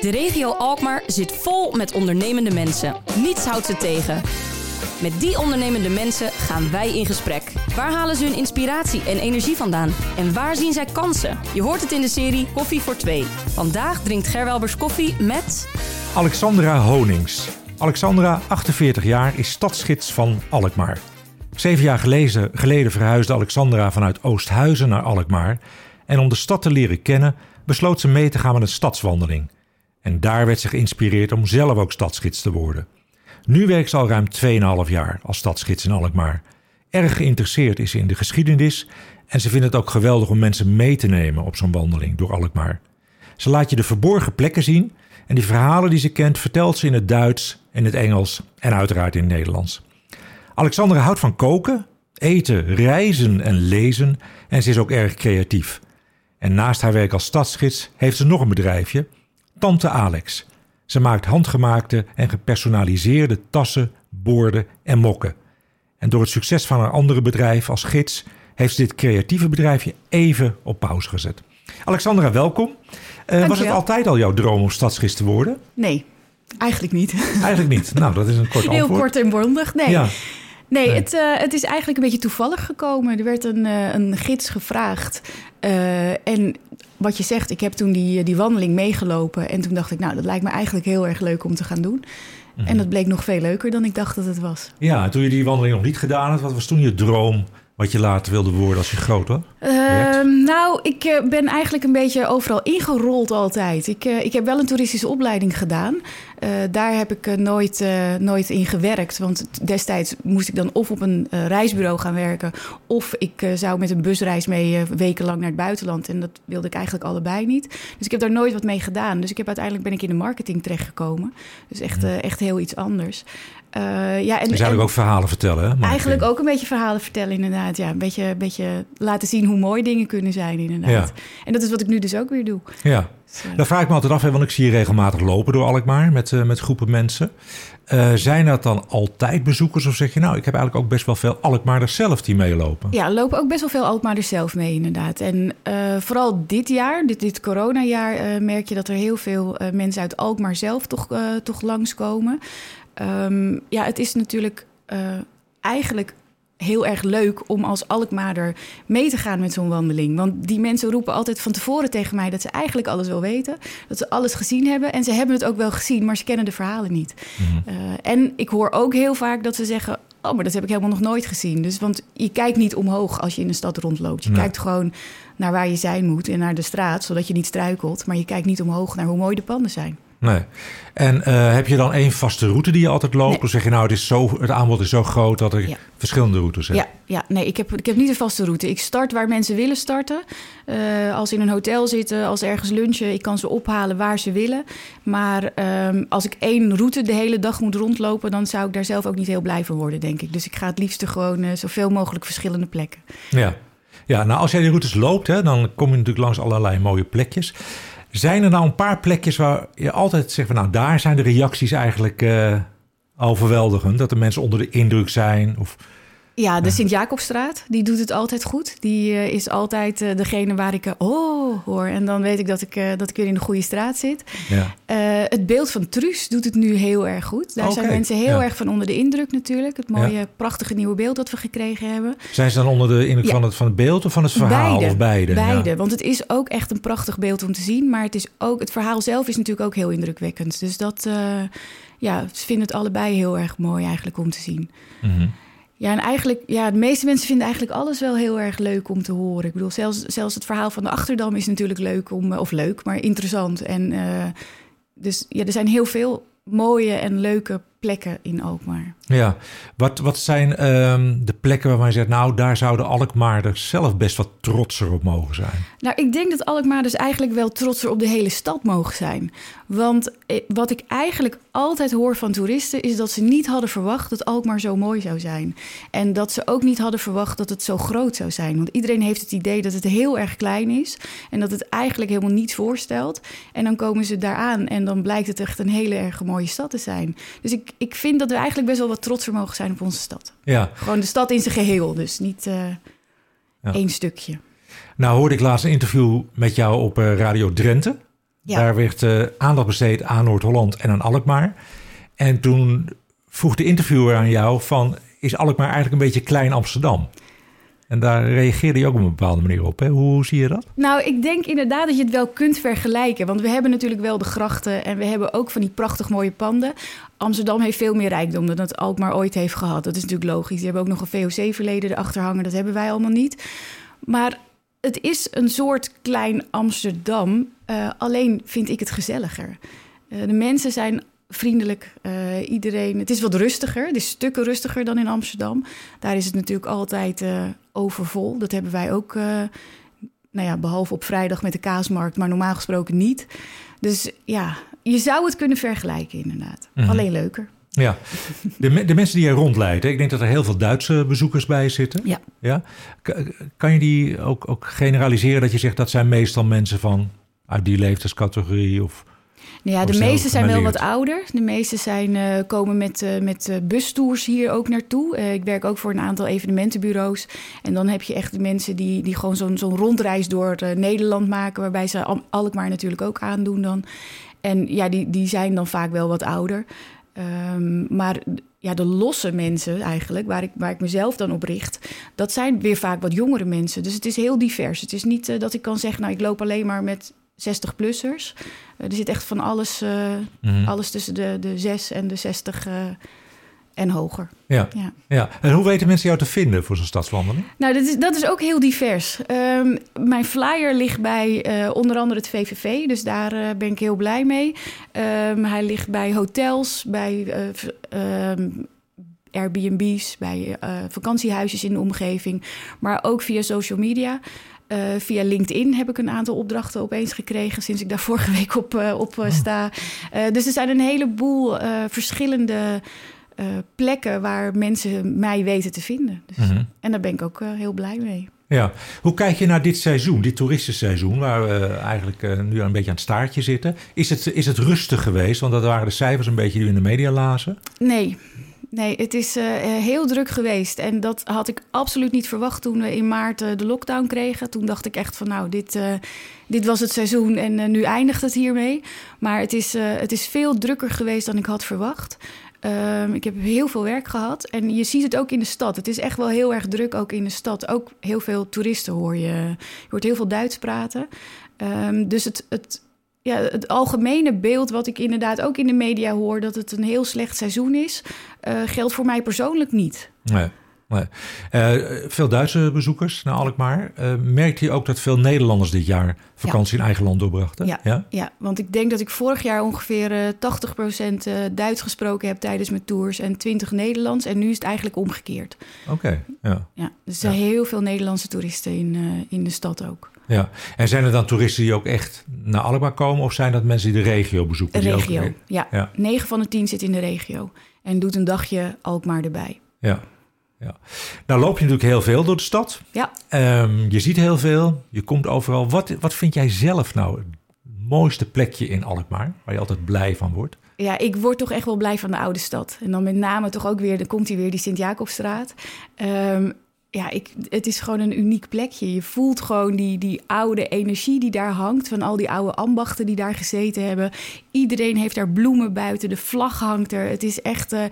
De regio Alkmaar zit vol met ondernemende mensen. Niets houdt ze tegen. Met die ondernemende mensen gaan wij in gesprek. Waar halen ze hun inspiratie en energie vandaan? En waar zien zij kansen? Je hoort het in de serie Koffie voor Twee. Vandaag drinkt Gerwelbers koffie met... Alexandra Honings. Alexandra, 48 jaar, is stadsgids van Alkmaar. Zeven jaar geleden, geleden verhuisde Alexandra vanuit Oosthuizen naar Alkmaar. En om de stad te leren kennen, besloot ze mee te gaan met een stadswandeling. En daar werd ze geïnspireerd om zelf ook stadsgids te worden. Nu werkt ze al ruim 2,5 jaar als stadsgids in Alkmaar. Erg geïnteresseerd is ze in de geschiedenis en ze vindt het ook geweldig om mensen mee te nemen op zo'n wandeling door Alkmaar. Ze laat je de verborgen plekken zien en die verhalen die ze kent vertelt ze in het Duits, in het Engels en uiteraard in het Nederlands. Alexandra houdt van koken, eten, reizen en lezen en ze is ook erg creatief. En naast haar werk als stadsgids heeft ze nog een bedrijfje, Tante Alex. Ze maakt handgemaakte en gepersonaliseerde tassen, borden en mokken. En door het succes van haar andere bedrijf als gids heeft ze dit creatieve bedrijfje even op pauze gezet. Alexandra, welkom. Uh, was het altijd al jouw droom om stadsgids te worden? Nee, eigenlijk niet. Eigenlijk niet. Nou, dat is een kort antwoord. Heel kort en bondig. Nee. Ja. Nee, Het, uh, het is eigenlijk een beetje toevallig gekomen. Er werd een, uh, een gids gevraagd. Uh, en wat je zegt, ik heb toen die, die wandeling meegelopen. En toen dacht ik, nou, dat lijkt me eigenlijk heel erg leuk om te gaan doen. En Mhm. dat bleek nog veel leuker dan ik dacht dat het was. Ja, en toen je die wandeling nog niet gedaan had, wat was toen je droom wat je later wilde worden als je groot was? Uh, nou, ik uh, ben eigenlijk een beetje overal ingerold altijd. Ik, uh, ik heb wel een toeristische opleiding gedaan. Uh, daar heb ik nooit, nooit in gewerkt. Want destijds moest ik dan of op een reisbureau gaan werken... of ik zou met een busreis mee wekenlang naar het buitenland. En dat wilde ik eigenlijk allebei niet. Dus ik heb daar nooit wat mee gedaan. Dus ik heb uiteindelijk ben ik in de marketing terechtgekomen. Dus echt, echt heel iets anders. Uh, ja, en, dus eigenlijk en, ook verhalen vertellen. Hè? Eigenlijk ook een beetje verhalen vertellen, inderdaad. Ja, een beetje, een beetje laten zien hoe mooi dingen kunnen zijn, inderdaad. Ja. En dat is wat ik nu dus ook weer doe. Ja, dus, uh, daar vraag ik me altijd af, hè, want ik zie je regelmatig lopen door Alkmaar met, uh, met groepen mensen. Zijn dat dan altijd bezoekers of zeg je nou, ik heb eigenlijk ook best wel veel Alkmaarders zelf die meelopen? Ja, lopen ook best wel veel Alkmaarders zelf mee, inderdaad. En vooral dit jaar, dit, dit coronajaar, merk je dat er heel veel mensen uit Alkmaar zelf toch, toch langskomen. Um, ja, het is natuurlijk uh, eigenlijk heel erg leuk om als Alkmaarder mee te gaan met zo'n wandeling. Want die mensen roepen altijd van tevoren tegen mij dat ze eigenlijk alles wel weten. Dat ze alles gezien hebben. En ze hebben het ook wel gezien, maar ze kennen de verhalen niet. Mm. Uh, en ik hoor ook heel vaak dat ze zeggen... oh, maar dat heb ik helemaal nog nooit gezien. Dus, want je kijkt niet omhoog als je in de stad rondloopt. Je Nee. kijkt gewoon naar waar je zijn moet en naar de straat... zodat je niet struikelt. Maar je kijkt niet omhoog naar hoe mooi de panden zijn. Nee. En uh, heb je dan één vaste route die je altijd loopt? Nee. Of zeg je nou, het, is zo, het aanbod is zo groot dat ik Ja. verschillende routes heb? Ja, ja nee, ik heb, ik heb niet een vaste route. Ik start waar mensen willen starten. Eh, als ze in een hotel zitten, als ergens lunchen, ik kan ze ophalen waar ze willen. Maar ehm, als ik één route de hele dag moet rondlopen, dan zou ik daar zelf ook niet heel blij van worden, denk ik. Dus ik ga het liefst gewoon eh, zoveel mogelijk verschillende plekken. Ja. ja, nou als jij die routes loopt, hè, dan kom je natuurlijk langs allerlei mooie plekjes. Zijn er nou een paar plekjes waar je altijd zegt van nou daar zijn de reacties eigenlijk eh, overweldigend? Dat de mensen onder de indruk zijn? Of, Ja, de Sint-Jacobstraat, die doet het altijd goed. Die eh, is altijd eh, degene waar ik eh, oh hoor. En dan weet ik dat ik, dat ik weer in de goede straat zit. ja. Het beeld van Truus doet het nu heel erg goed. Daar zijn mensen heel ja. erg van onder de indruk natuurlijk. Het mooie, prachtige nieuwe beeld dat we gekregen hebben. Zijn ze dan onder de indruk van, het, van het beeld of van het verhaal? beide. Of beide? Beide, want het is ook echt een prachtig beeld om te zien. Maar het, is ook, het verhaal zelf is natuurlijk ook heel indrukwekkend. Dus dat, ja, ze vinden het allebei heel erg mooi eigenlijk om te zien. Mhm. Ja, en eigenlijk, ja, de meeste mensen vinden eigenlijk alles wel heel erg leuk om te horen. Ik bedoel, zelfs, zelfs het verhaal van de Achterdam is natuurlijk leuk om, of leuk, maar interessant. En eh, dus ja, er zijn heel veel mooie en leuke plekken in Alkmaar. Ja, wat, wat zijn ehm, de plekken waarvan je zegt, nou, daar zouden Alkmaarders zelf best wat trotser op mogen zijn? Nou, ik denk dat Alkmaar dus eigenlijk wel trotser op de hele stad mogen zijn. Want eh, wat ik eigenlijk altijd hoor van toeristen... is dat ze niet hadden verwacht dat Alkmaar zo mooi zou zijn. En dat ze ook niet hadden verwacht dat het zo groot zou zijn. Want iedereen heeft het idee dat het heel erg klein is... en dat het eigenlijk helemaal niets voorstelt. En dan komen ze daaraan en dan blijkt het echt een hele erg mooie stad te zijn. Dus ik, ik vind dat we eigenlijk best wel wat trotser mogen zijn op onze stad. Ja, Gewoon de stad in zijn geheel, dus niet Ja. één stukje. nou hoorde ik laatst een interview met jou op eh, Radio Drenthe. Ja. Daar werd eh, aandacht besteed aan Noord-Holland en aan Alkmaar. En toen vroeg de interviewer aan jou van... is Alkmaar eigenlijk een beetje klein Amsterdam? En daar reageerde je ook op een bepaalde manier op. Hè? Hoe zie je dat? Nou, ik denk inderdaad dat je het wel kunt vergelijken. Want we hebben natuurlijk wel de grachten en we hebben ook van die prachtig mooie panden. Amsterdam heeft veel meer rijkdom dan dat Alkmaar ooit heeft gehad. Dat is natuurlijk logisch. Die hebben ook nog een VOC-verleden erachter hangen. Dat hebben wij allemaal niet. Maar het is een soort klein Amsterdam. Uh, alleen vind ik het gezelliger. Uh, de mensen zijn vriendelijk. Uh, iedereen. Het is wat rustiger. Het is stukken rustiger dan in Amsterdam. Daar is het natuurlijk altijd uh, overvol. Dat hebben wij ook. Uh, nou ja, behalve op vrijdag met de kaasmarkt, maar normaal gesproken niet. Dus ja, je zou het kunnen vergelijken, inderdaad. Mm -hmm. Alleen leuker. Ja, de, de, mensen die jij rondleidt, ik denk dat er heel veel Duitse bezoekers bij zitten. Ja. ja? Kan je die ook, ook generaliseren dat je zegt dat zijn meestal mensen van uit die leeftijdscategorie of ja, de meeste zijn wel wat ouder. De meeste zijn, uh, komen met, uh, met uh, bustours hier ook naartoe. ik werk ook voor een aantal evenementenbureaus. En dan heb je echt de mensen die, die gewoon zo'n zo'n rondreis door Nederland maken... waarbij ze Alkmaar natuurlijk ook aandoen dan. En ja, die, die zijn dan vaak wel wat ouder. Um, maar ja, de losse mensen eigenlijk, waar ik, waar ik mezelf dan op richt... dat zijn weer vaak wat jongere mensen. Dus het is heel divers. Het is niet dat ik kan zeggen, nou, ik loop alleen maar met 60-plussers. Uh, er zit echt van alles, mm -hmm. alles tussen de, de 6 en de 60 uh, en hoger. Ja. ja. Ja. En hoe weten mensen jou te vinden voor zo'n stadswandeling? Nou, dat is, dat is ook heel divers. Um, mijn flyer ligt bij onder andere het VVV, dus daar ben ik heel blij mee. Um, hij ligt bij hotels, bij um, Airbnb's, bij vakantiehuisjes in de omgeving, maar ook via social media. Uh, via LinkedIn heb ik een aantal opdrachten opeens gekregen sinds ik daar vorige week op, uh, op uh, sta. dus er zijn een heleboel verschillende plekken waar mensen mij weten te vinden. Dus, -hmm. En daar ben ik ook heel blij mee. Ja, hoe kijk je naar dit seizoen, dit toeristenseizoen, waar we eigenlijk nu een beetje aan het staartje zitten? Is het, is het rustig geweest? Want dat waren de cijfers een beetje die we in de media lazen. Nee, Nee, het is uh, heel druk geweest. En dat had ik absoluut niet verwacht toen we in maart uh, de lockdown kregen. Toen dacht ik echt van nou, dit, dit was het seizoen en nu eindigt het hiermee. Maar het is, het is veel drukker geweest dan ik had verwacht. Um, ik heb heel veel werk gehad. En je ziet het ook in de stad. Het is echt wel heel erg druk ook in de stad. Ook heel veel toeristen hoor je. Je hoort heel veel Duits praten. Um, dus het... het ja, het algemene beeld wat ik inderdaad ook in de media hoor... dat het een heel slecht seizoen is, uh, geldt voor mij persoonlijk niet. Nee. nee. Uh, veel Duitse bezoekers naar Alkmaar. Uh, merkt u ook dat veel Nederlanders dit jaar vakantie ja. in eigen land doorbrachten? Ja, ja? ja, want ik denk dat ik vorig jaar ongeveer 80% Duits gesproken heb tijdens mijn tours... en 20 Nederlands. En nu is het eigenlijk omgekeerd. Oké, okay, ja. ja. Dus er zijn heel veel Nederlandse toeristen in, in de stad ook. Ja, en zijn er dan toeristen die ook echt naar Alkmaar komen... of zijn dat mensen die de regio bezoeken? De regio, ook... ja. ja. 9 van de 10 zit in de regio. En doet een dagje Alkmaar erbij. Ja, ja. Nou loop je natuurlijk heel veel door de stad. Ja. Um, je ziet heel veel, je komt overal. Wat, wat vind jij zelf nou het mooiste plekje in Alkmaar... waar je altijd blij van wordt? Ja, ik word toch echt wel blij van de oude stad. En dan met name toch ook weer, dan komt hij weer die Sint-Jacobstraat... Um, ja, ik, het is gewoon een uniek plekje. Je voelt gewoon die, die oude energie die daar hangt. Van al die oude ambachten die daar gezeten hebben. Iedereen heeft daar bloemen buiten. De vlag hangt er. Het is echt uh,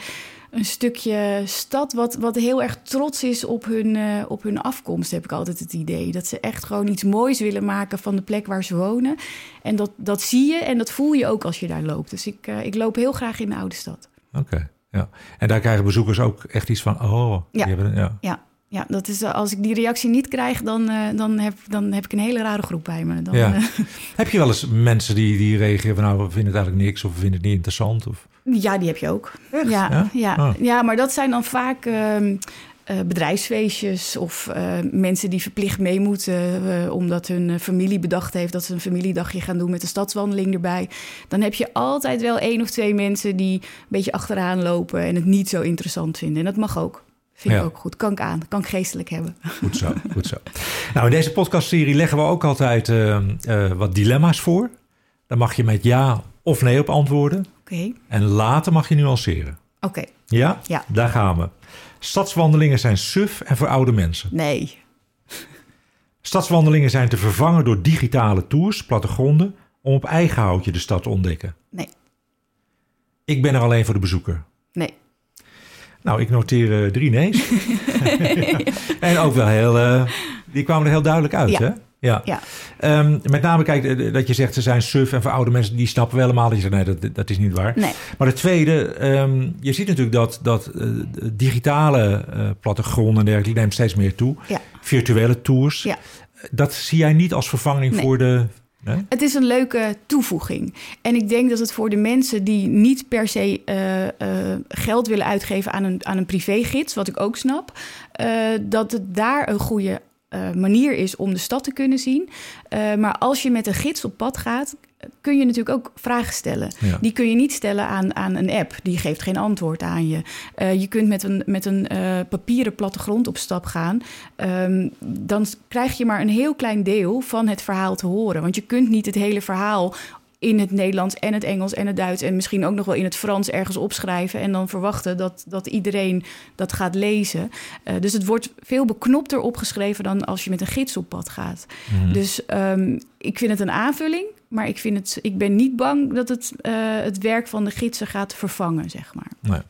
een stukje stad wat, wat heel erg trots is op hun, uh, op hun afkomst, heb ik altijd het idee. Dat ze echt gewoon iets moois willen maken van de plek waar ze wonen. En dat, dat zie je en dat voel je ook als je daar loopt. Dus ik, uh, ik loop heel graag in de oude stad. Oké, okay, ja. En daar krijgen bezoekers ook echt iets van, oh... Ja, hebben, ja. ja. Ja, dat is, als ik die reactie niet krijg, dan, uh, dan, heb, dan heb ik een hele rare groep bij me. Dan, ja. uh... Heb je wel eens mensen die, die reageren van nou, we vinden het eigenlijk niks of we vinden het niet interessant? Of... Ja, die heb je ook. Echt? Ja, ja? Ja, oh. ja, maar dat zijn dan vaak uh, bedrijfsfeestjes of mensen die verplicht mee moeten omdat hun familie bedacht heeft dat ze een familiedagje gaan doen met een stadswandeling erbij. Dan heb je altijd wel één of twee mensen die een beetje achteraan lopen en het niet zo interessant vinden. En dat mag ook. Vind ik ook goed. Kan ik aan. Kan ik geestelijk hebben. Goed zo, goed zo. Nou, in deze podcastserie leggen we ook altijd uh, uh, wat dilemma's voor. Daar mag je met ja of nee op antwoorden. Oké. Okay. En later mag je nuanceren. Oké. Okay. Ja? Ja. Daar gaan we. Stadswandelingen zijn suf en voor oude mensen. Nee. Stadswandelingen zijn te vervangen door digitale tours, plattegronden om op eigen houtje de stad te ontdekken? Nee. Ik ben er alleen voor de bezoeker. Nee. Nou, ik noteer uh, drie nee's. en ook wel heel... Uh, die kwamen er heel duidelijk uit, ja. hè? Ja. ja. Um, met name, kijk, dat je zegt ze zijn suf en voor oude mensen die snappen wel helemaal. Die zeggen, nee, dat, dat is niet waar. Nee. Maar het tweede, um, je ziet natuurlijk dat, dat uh, digitale uh, plattegronden en dergelijke neemt steeds meer toe. Ja. Virtuele tours. Ja. Dat zie jij niet als vervanging nee. voor de. Het is een leuke toevoeging. En ik denk dat het voor de mensen die niet per se uh, uh, geld willen uitgeven aan een, aan een privégids, wat ik ook snap, uh, dat het daar een goede uh, manier is om de stad te kunnen zien. Uh, maar als je met een gids op pad gaat, kun je natuurlijk ook vragen stellen. Ja. Die kun je niet stellen aan, aan een app. Die geeft geen antwoord aan je. Uh, je kunt met een, met een papieren plattegrond op stap gaan. Um, dan krijg je maar een heel klein deel van het verhaal te horen. Want je kunt niet het hele verhaal in het Nederlands en het Engels en het Duits en misschien ook nog wel in het Frans ergens opschrijven en dan verwachten dat, dat iedereen dat gaat lezen. Uh, dus het wordt veel beknopter opgeschreven dan als je met een gids op pad gaat. Mhm. Dus um, ik vind het een aanvulling, maar ik, vind het, ik ben niet bang dat het uh, het werk van de gidsen gaat vervangen, zeg maar. Nee.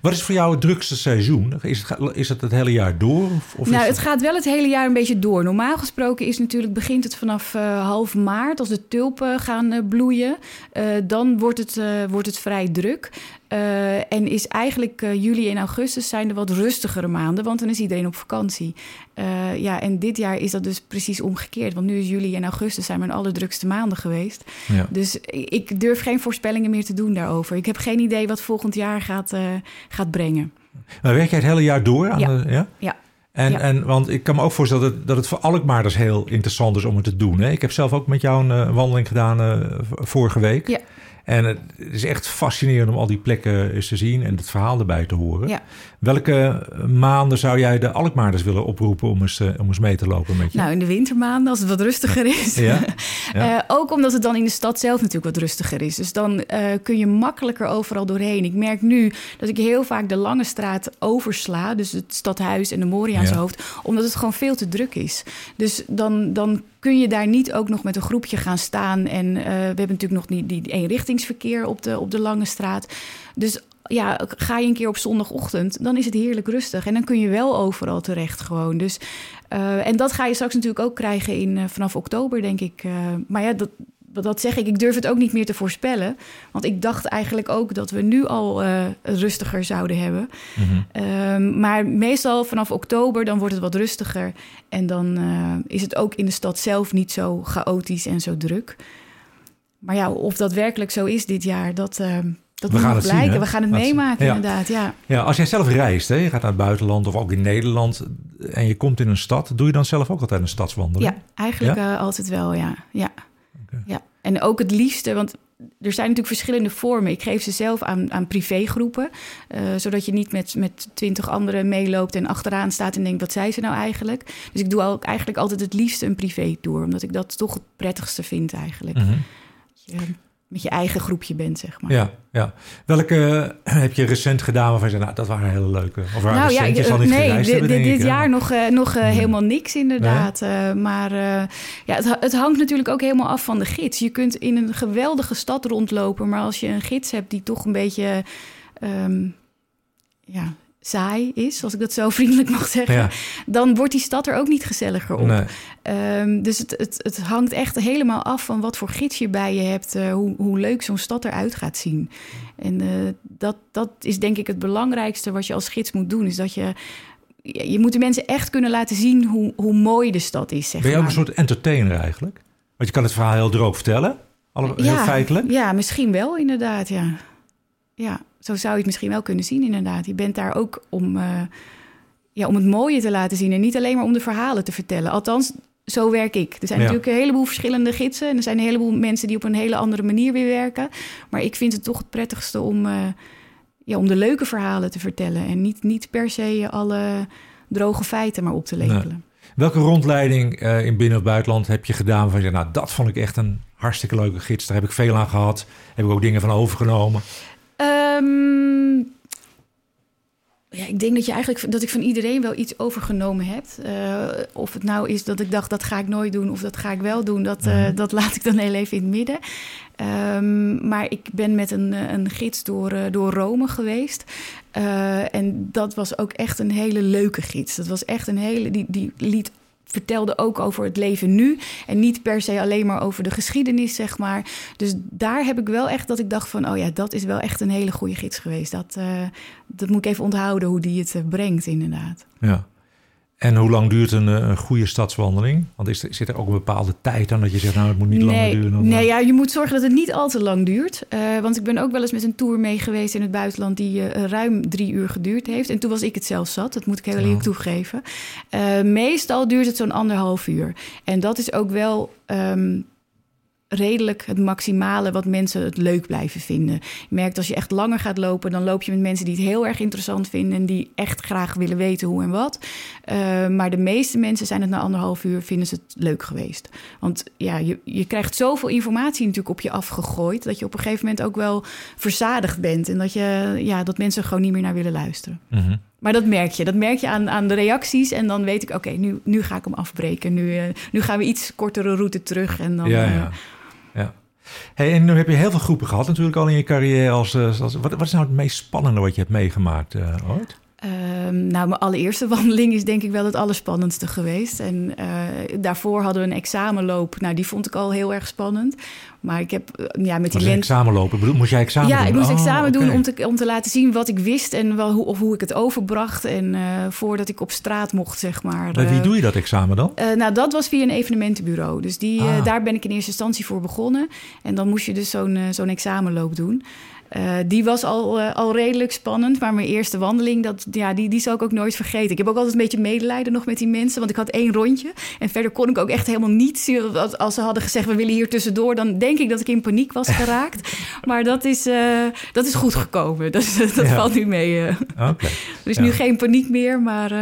Wat is voor jou het drukste seizoen? Is het, is het het hele jaar door? Of, of nou, het gaat wel het hele jaar een beetje door. Normaal gesproken is natuurlijk, begint het vanaf uh, half maart, als de tulpen gaan uh, bloeien. Uh, dan wordt het, wordt het vrij druk. En is eigenlijk juli en augustus zijn de wat rustigere maanden, want dan is iedereen op vakantie. ja, en dit jaar is dat dus precies omgekeerd. Want nu is juli en augustus zijn mijn allerdrukste maanden geweest. Ja. Dus ik durf geen voorspellingen meer te doen daarover. Ik heb geen idee wat volgend jaar gaat, gaat brengen. Maar werk jij het hele jaar door? Aan Ja. De, ja? Ja. En, Ja. en, want ik kan me ook voorstellen dat het, dat het voor Alkmaarders heel interessant is om het te doen. Hè? Ik heb zelf ook met jou een eh, wandeling gedaan eh, vorige week. Ja. En het is echt fascinerend om al die plekken eens te zien en het verhaal erbij te horen. Ja. Welke maanden zou jij de Alkmaarders willen oproepen om eens, eh, om eens mee te lopen met je? Nou, in de wintermaanden, als het wat rustiger is. Ja? Ja. Eh, ook omdat het dan in de stad zelf natuurlijk wat rustiger is. Dus dan eh, kun je makkelijker overal doorheen. Ik merk nu dat ik heel vaak de Lange Straat oversla. Dus het stadhuis en de Moriaanse Ja. hoofd. Omdat het gewoon veel te druk is. Dus dan, dan kun je daar niet ook nog met een groepje gaan staan. En we hebben natuurlijk nog die, die eenrichtingsverkeer op de, op de Lange Straat. Dus ja, ga je een keer op zondagochtend, dan is het heerlijk rustig. En dan kun je wel overal terecht gewoon. Dus, eh, en dat ga je straks natuurlijk ook krijgen in, eh, vanaf oktober, denk ik. Eh, maar ja, dat, dat zeg ik, ik durf het ook niet meer te voorspellen. Want ik dacht eigenlijk ook dat we nu al rustiger zouden hebben. Mhm. Ehm, maar meestal vanaf oktober, dan wordt het wat rustiger. En dan is het ook in de stad zelf niet zo chaotisch en zo druk. Maar ja, of dat werkelijk zo is dit jaar, dat, eh, dat We gaan het zien, blijken. hè? we gaan het zien. meemaken, Ja. inderdaad. Ja. Ja, als jij zelf reist, hè, je gaat naar het buitenland of ook in Nederland en je komt in een stad, doe je dan zelf ook altijd een stadswandeling? Ja, eigenlijk eh, altijd wel, ja. Ja. ja. En ook het liefste, want er zijn natuurlijk verschillende vormen. Ik geef ze zelf aan, aan privégroepen, eh, zodat je niet met, met twintig anderen meeloopt en achteraan staat en denkt, wat zei ze nou eigenlijk? Dus ik doe ook eigenlijk altijd het liefste een privé-tour, omdat ik dat toch het prettigste vind eigenlijk. Mhm. Met je eigen groepje bent, zeg maar. Ja, ja. Welke eh, heb je recent gedaan waarvan je zei, nou, dat waren hele leuke? Of waren Nou ja, je zal niet nee, dit, hebben, dit, ik, jaar nog, eh, nog eh, Nee. helemaal niks inderdaad. Maar ja, het, het hangt natuurlijk ook helemaal af van de gids. Je kunt in een geweldige stad rondlopen, maar als je een gids hebt die toch een beetje ehm, ja, saai is, als ik dat zo vriendelijk mag zeggen, Ja, dan wordt die stad er ook niet gezelliger op. nee. Ehm, dus het, het, het hangt echt helemaal af van wat voor gids je bij je hebt, eh, hoe, hoe leuk zo'n stad eruit gaat zien. En eh, dat, dat is denk ik het belangrijkste wat je als gids moet doen, is dat je. Je moet de mensen echt kunnen laten zien hoe, hoe mooi de stad is. Zeg Ben je ook maar. een soort entertainer eigenlijk? Want je kan het verhaal heel droog vertellen, alle, heel feitelijk. Ja, misschien wel, inderdaad. Ja. ja, zo zou je het misschien wel kunnen zien, inderdaad. Je bent daar ook om, eh, ja, om het mooie te laten zien en niet alleen maar om de verhalen te vertellen. Althans, zo werk ik. Er zijn Ja. natuurlijk een heleboel verschillende gidsen en er zijn een heleboel mensen die op een hele andere manier weer werken. Maar ik vind het toch het prettigste om, eh, ja, om de leuke verhalen te vertellen en niet, niet per se alle droge feiten maar op te lepelen. Welke rondleiding eh, in binnen- of buitenland heb je gedaan van je, nou, dat vond ik echt een hartstikke leuke gids. Daar heb ik veel aan gehad. Heb ik ook dingen van overgenomen. Ehm, ja, ik denk dat je eigenlijk dat ik van iedereen wel iets overgenomen heb. Uh, of het nou is dat ik dacht dat ga ik nooit doen of dat ga ik wel doen, dat, uh, dat laat ik dan heel even in het midden. Um, maar ik ben met een, een gids door, uh, door Rome geweest. en dat was ook echt een hele leuke gids. Dat was echt een hele. Die, die liet vertelde ook over het leven nu. En niet per se alleen maar over de geschiedenis, zeg maar. Dus daar heb ik wel echt dat ik dacht van... oh ja, dat is wel echt een hele goede gids geweest. Dat, uh, dat moet ik even onthouden hoe die het uh, brengt, inderdaad. Ja. En hoe lang duurt een, een goede stadswandeling? Want is zit er ook een bepaalde tijd aan dat je zegt, nou, het moet niet nee, langer duren? Dan nee, ja, je moet zorgen dat het niet al te lang duurt. Uh, want ik ben ook wel eens met een tour mee geweest in het buitenland die uh, ruim drie uur geduurd heeft. En toen was ik het zelf zat, dat moet ik heel eerlijk oh. toegeven. Uh, meestal duurt het zo'n anderhalf uur. En dat is ook wel um, redelijk het maximale wat mensen het leuk blijven vinden. Je merkt als je echt langer gaat lopen, dan loop je met mensen die het heel erg interessant vinden en die echt graag willen weten hoe en wat. Uh, maar de meeste mensen zijn het na anderhalf uur vinden ze het leuk geweest. Want ja, je, je krijgt zoveel informatie natuurlijk op je afgegooid dat je op een gegeven moment ook wel verzadigd bent en dat je ja, dat mensen gewoon niet meer naar willen luisteren. Mm -hmm. Maar dat merk je. Dat merk je aan, aan de reacties. En dan weet ik, oké, okay, nu, nu ga ik hem afbreken. Nu, uh, nu gaan we iets kortere route terug. En dan, ja, ja. Uh, ja. Hey, en nu heb je heel veel groepen gehad natuurlijk al in je carrière. Als, als, wat, wat is nou het meest spannende wat je hebt meegemaakt uh, ooit? Um, nou, mijn allereerste wandeling is denk ik wel het allerspannendste geweest. En uh, daarvoor hadden we een examenloop. Nou, die vond ik al heel erg spannend. Maar ik heb uh, ja, met die mensen... examenlopen? Bedoel, moest jij examen ja, doen? Ja, ik moest oh, examen okay. doen om te, om te laten zien wat ik wist... en wel hoe, of hoe ik het overbracht. En uh, voordat ik op straat mocht, zeg maar. Bij wie doe je dat examen dan? Uh, nou, dat was via een evenementenbureau. Dus die, ah. daar ben ik in eerste instantie voor begonnen. En dan moest je dus zo'n zo'n examenloop doen. Uh, die was al, uh, al redelijk spannend. Maar mijn eerste wandeling, dat, ja, die, die zal ik ook nooit vergeten. Ik heb ook altijd een beetje medelijden nog met die mensen. Want ik had één rondje. En verder kon ik ook echt helemaal niets. Als ze hadden gezegd, we willen hier tussendoor... dan denk ik dat ik in paniek was geraakt. maar dat is, uh, dat is goed gekomen. Dat, dat ja. valt nu mee. Okay. er is ja. nu geen paniek meer, maar...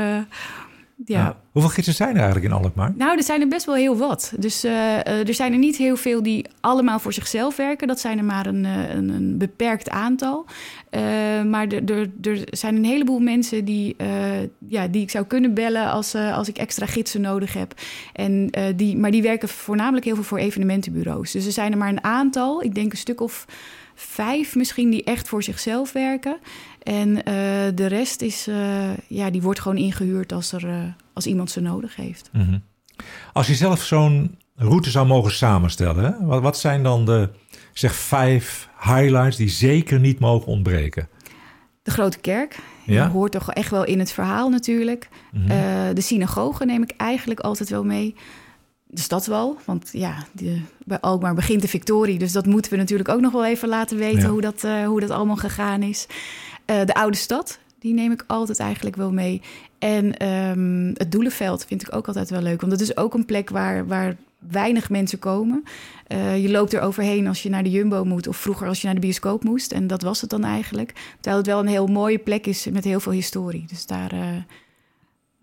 Ja. Hoeveel gidsen zijn er eigenlijk in Alkmaar? Nou, er zijn er best wel heel wat. Dus uh, er zijn er niet heel veel die allemaal voor zichzelf werken. Dat zijn er maar een, een, een beperkt aantal. Uh, maar er, er, er, zijn een heleboel mensen die, uh, ja, die ik zou kunnen bellen als, als ik extra gidsen nodig heb. En, die, maar die werken voornamelijk heel veel voor evenementenbureaus. Dus er zijn er maar een aantal, ik denk een stuk of vijf misschien, die echt voor zichzelf werken. En uh, de rest is, uh, ja, die wordt gewoon ingehuurd als, er, uh, als iemand ze nodig heeft. Mm -hmm. Als je zelf zo'n route zou mogen samenstellen, hè? Wat, wat zijn dan de zeg, vijf highlights die zeker niet mogen ontbreken? De Grote Kerk. Ja? Hoort toch echt wel in het verhaal natuurlijk. Mm -hmm. de synagoge neem ik eigenlijk altijd wel mee de stadswal. Want ja, de, bij Alkmaar begint de victorie. Dus dat moeten we natuurlijk ook nog wel even laten weten ja. hoe, dat, uh, hoe dat allemaal gegaan is. Uh, de oude stad, die neem ik altijd eigenlijk wel mee. En um, het Doelenveld vind ik ook altijd wel leuk. Want dat is ook een plek waar, waar weinig mensen komen. Uh, je loopt er overheen als je naar de Jumbo moet... of vroeger als je naar de bioscoop moest. En dat was het dan eigenlijk. Terwijl het wel een heel mooie plek is met heel veel historie. Dus daar... Uh,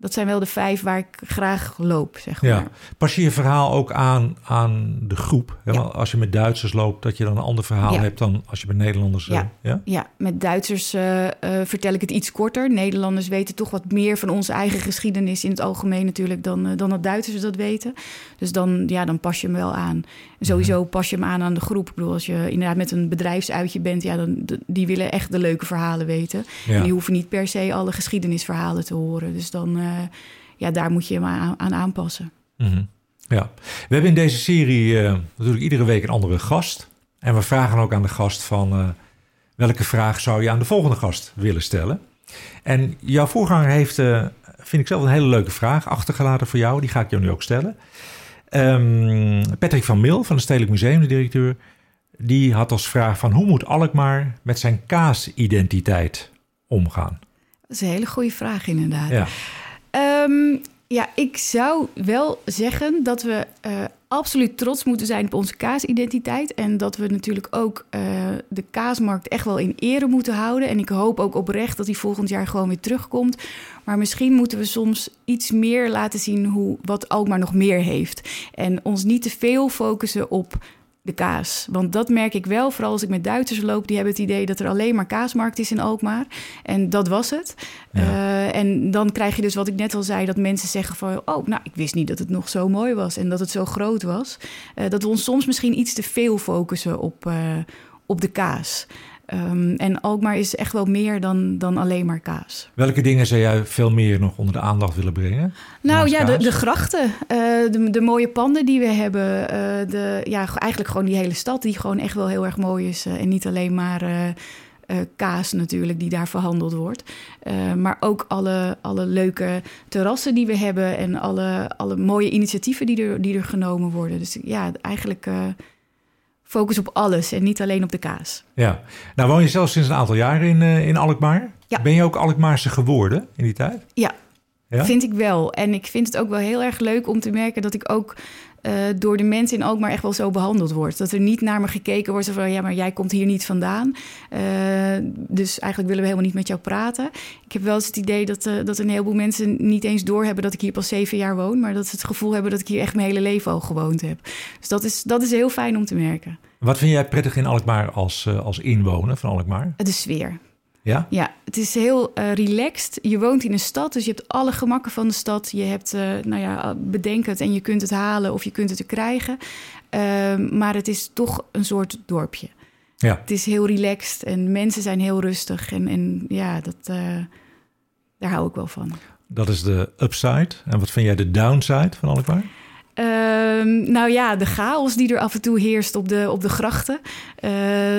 dat zijn wel de vijf waar ik graag loop, zeg maar. Ja. Pas je je verhaal ook aan, aan de groep? Hè? Ja. Als je met Duitsers loopt, dat je dan een ander verhaal ja. hebt dan als je met Nederlanders... Ja, ja? ja met Duitsers uh, uh, vertel ik het iets korter. Nederlanders weten toch wat meer van onze eigen geschiedenis in het algemeen natuurlijk... dan, dan dat Duitsers dat weten. Dus dan, ja, dan pas je hem wel aan. Sowieso pas je hem aan aan de groep. Ik bedoel, als je inderdaad met een bedrijfsuitje bent... Ja, dan, die willen echt de leuke verhalen weten. En die hoeven niet per se alle geschiedenisverhalen te horen. Dus dan uh, ja, daar moet je maar aan, aan aanpassen. Mm -hmm. Ja, we hebben in deze serie uh, natuurlijk iedere week een andere gast. En we vragen ook aan de gast van uh, welke vraag zou je aan de volgende gast willen stellen. En jouw voorganger heeft, vind ik zelf, een hele leuke vraag achtergelaten voor jou. Die ga ik jou nu ook stellen. Um, Patrick van Mil van het Stedelijk Museum, de directeur, die had als vraag van hoe moet Alkmaar met zijn kaasidentiteit omgaan? Dat is een hele goede vraag inderdaad. Ja. Um, ja, ik zou wel zeggen dat we uh, absoluut trots moeten zijn op onze kaasidentiteit. En dat we natuurlijk ook uh, de kaasmarkt echt wel in ere moeten houden. En ik hoop ook oprecht dat die volgend jaar gewoon weer terugkomt. Maar misschien moeten we soms iets meer laten zien hoe, wat Alkmaar nog meer heeft. En ons niet te veel focussen op de kaas. Want dat merk ik wel, vooral als ik met Duitsers loop... die hebben het idee dat er alleen maar kaasmarkt is in Alkmaar. En dat was het. Uh, en dan krijg je dus wat ik net al zei... dat mensen zeggen van... oh, nou, ik wist niet dat het nog zo mooi was... en dat het zo groot was. Uh, dat we ons soms misschien iets te veel focussen op, uh, op de kaas. Um, en Alkmaar is echt wel meer dan, dan alleen maar kaas. Welke dingen zou jij veel meer nog onder de aandacht willen brengen? Nou ja, de, de, grachten, uh, de, de, mooie panden die we hebben. Uh, de, ja, eigenlijk gewoon die hele stad die gewoon echt wel heel erg mooi is. Uh, en niet alleen maar kaas natuurlijk die daar verhandeld wordt. maar ook alle, alle leuke terrassen die we hebben. En alle, alle mooie initiatieven die er, die er genomen worden. Dus ja, eigenlijk focus op alles en niet alleen op de kaas. Ja, nou woon je zelf sinds een aantal jaar in, uh, in Alkmaar. Ja. Ben je ook Alkmaarse geworden in die tijd? Ja, ja, vind ik wel. En ik vind het ook wel heel erg leuk om te merken dat ik ook uh, door de mensen in Alkmaar echt wel zo behandeld word. Dat er niet naar me gekeken wordt van ja, maar jij komt hier niet vandaan. Uh, dus eigenlijk willen we helemaal niet met jou praten. Ik heb wel eens het idee dat, uh, dat een heleboel mensen niet eens doorhebben dat ik hier pas zeven jaar woon, maar dat ze het gevoel hebben dat ik hier echt mijn hele leven al gewoond heb. Dus dat is, dat is heel fijn om te merken. Wat vind jij prettig in Alkmaar als, als inwoner van Alkmaar? De sfeer. Ja? Ja, het is heel uh, relaxed. Je woont in een stad, dus je hebt alle gemakken van de stad. Je hebt, uh, nou ja, bedenk het en je kunt het halen of je kunt het er krijgen. Uh, maar het is toch een soort dorpje. Ja. Het is heel relaxed en mensen zijn heel rustig. En, en ja, dat, uh, daar hou ik wel van. Dat is de upside. En wat vind jij de downside van Alkmaar? Uh, nou ja, de chaos die er af en toe heerst op de, op de grachten. Uh,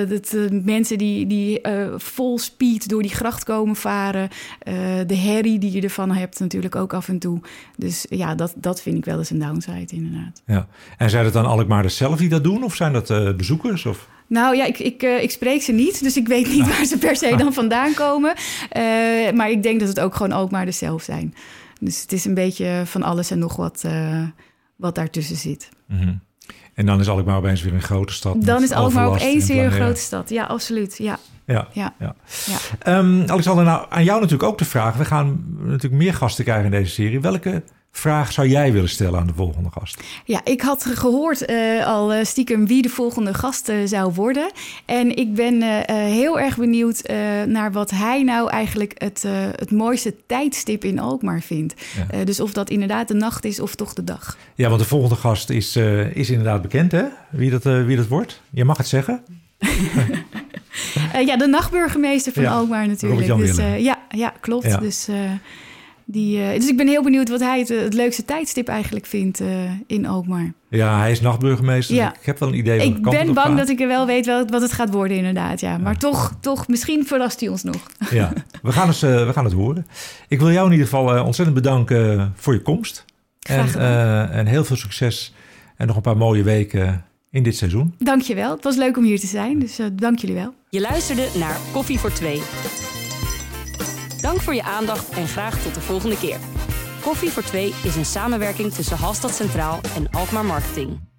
dat, uh, mensen die, die uh, vol speed door die gracht komen varen. de herrie die je ervan hebt natuurlijk ook af en toe. Dus ja, dat, dat vind ik wel eens een downside inderdaad. Ja. En zijn het dan Alkmaarders zelf die dat doen? Of zijn dat bezoekers? Of? Nou ja, ik, ik, ik spreek ze niet, dus ik weet niet waar ze per se dan vandaan komen. maar ik denk dat het ook gewoon Alkmaarders zelf zijn. Dus het is een beetje van alles en nog wat wat daartussen zit. Mm -hmm. En dan is Alkmaar opeens weer een grote stad. Dan is Alkmaar opeens weer een grote stad. Ja, absoluut. Ja. Ja, ja. ja. ja. Um, Alexander, nou, aan jou natuurlijk ook de vraag. We gaan natuurlijk meer gasten krijgen in deze serie. Welke vraag zou jij willen stellen aan de volgende gast? Ja, ik had gehoord uh, al uh, stiekem wie de volgende gast uh, zou worden. En ik ben heel erg benieuwd naar wat hij nou eigenlijk het, het mooiste tijdstip in Alkmaar vindt. Ja. dus of dat inderdaad de nacht is of toch de dag. Ja, want de volgende gast is, is inderdaad bekend, hè? Wie dat, wie dat wordt. Je mag het zeggen. ja, de nachtburgemeester van ja, Alkmaar natuurlijk. Dus, ja, ja, klopt. Ja. Dus... Die, uh, dus ik ben heel benieuwd wat hij het, het leukste tijdstip eigenlijk vindt uh, in Alkmaar. Ja, hij is nachtburgemeester. Ja. Ik heb wel een idee. Ik ben bang dat ik er wel weet wat het gaat worden, inderdaad. Ja. Maar ja. toch, toch, misschien verrast hij ons nog. Ja, we gaan, eens, uh, we gaan het horen. Ik wil jou in ieder geval ontzettend bedanken voor je komst. Graag en, en heel veel succes en nog een paar mooie weken in dit seizoen. Dankjewel. Het was leuk om hier te zijn, dus dank jullie wel. Je luisterde naar Koffie voor Twee. Dank voor je aandacht en graag tot de volgende keer. Koffie voor Twee is een samenwerking tussen Halstad Centraal en Alkmaar Marketing.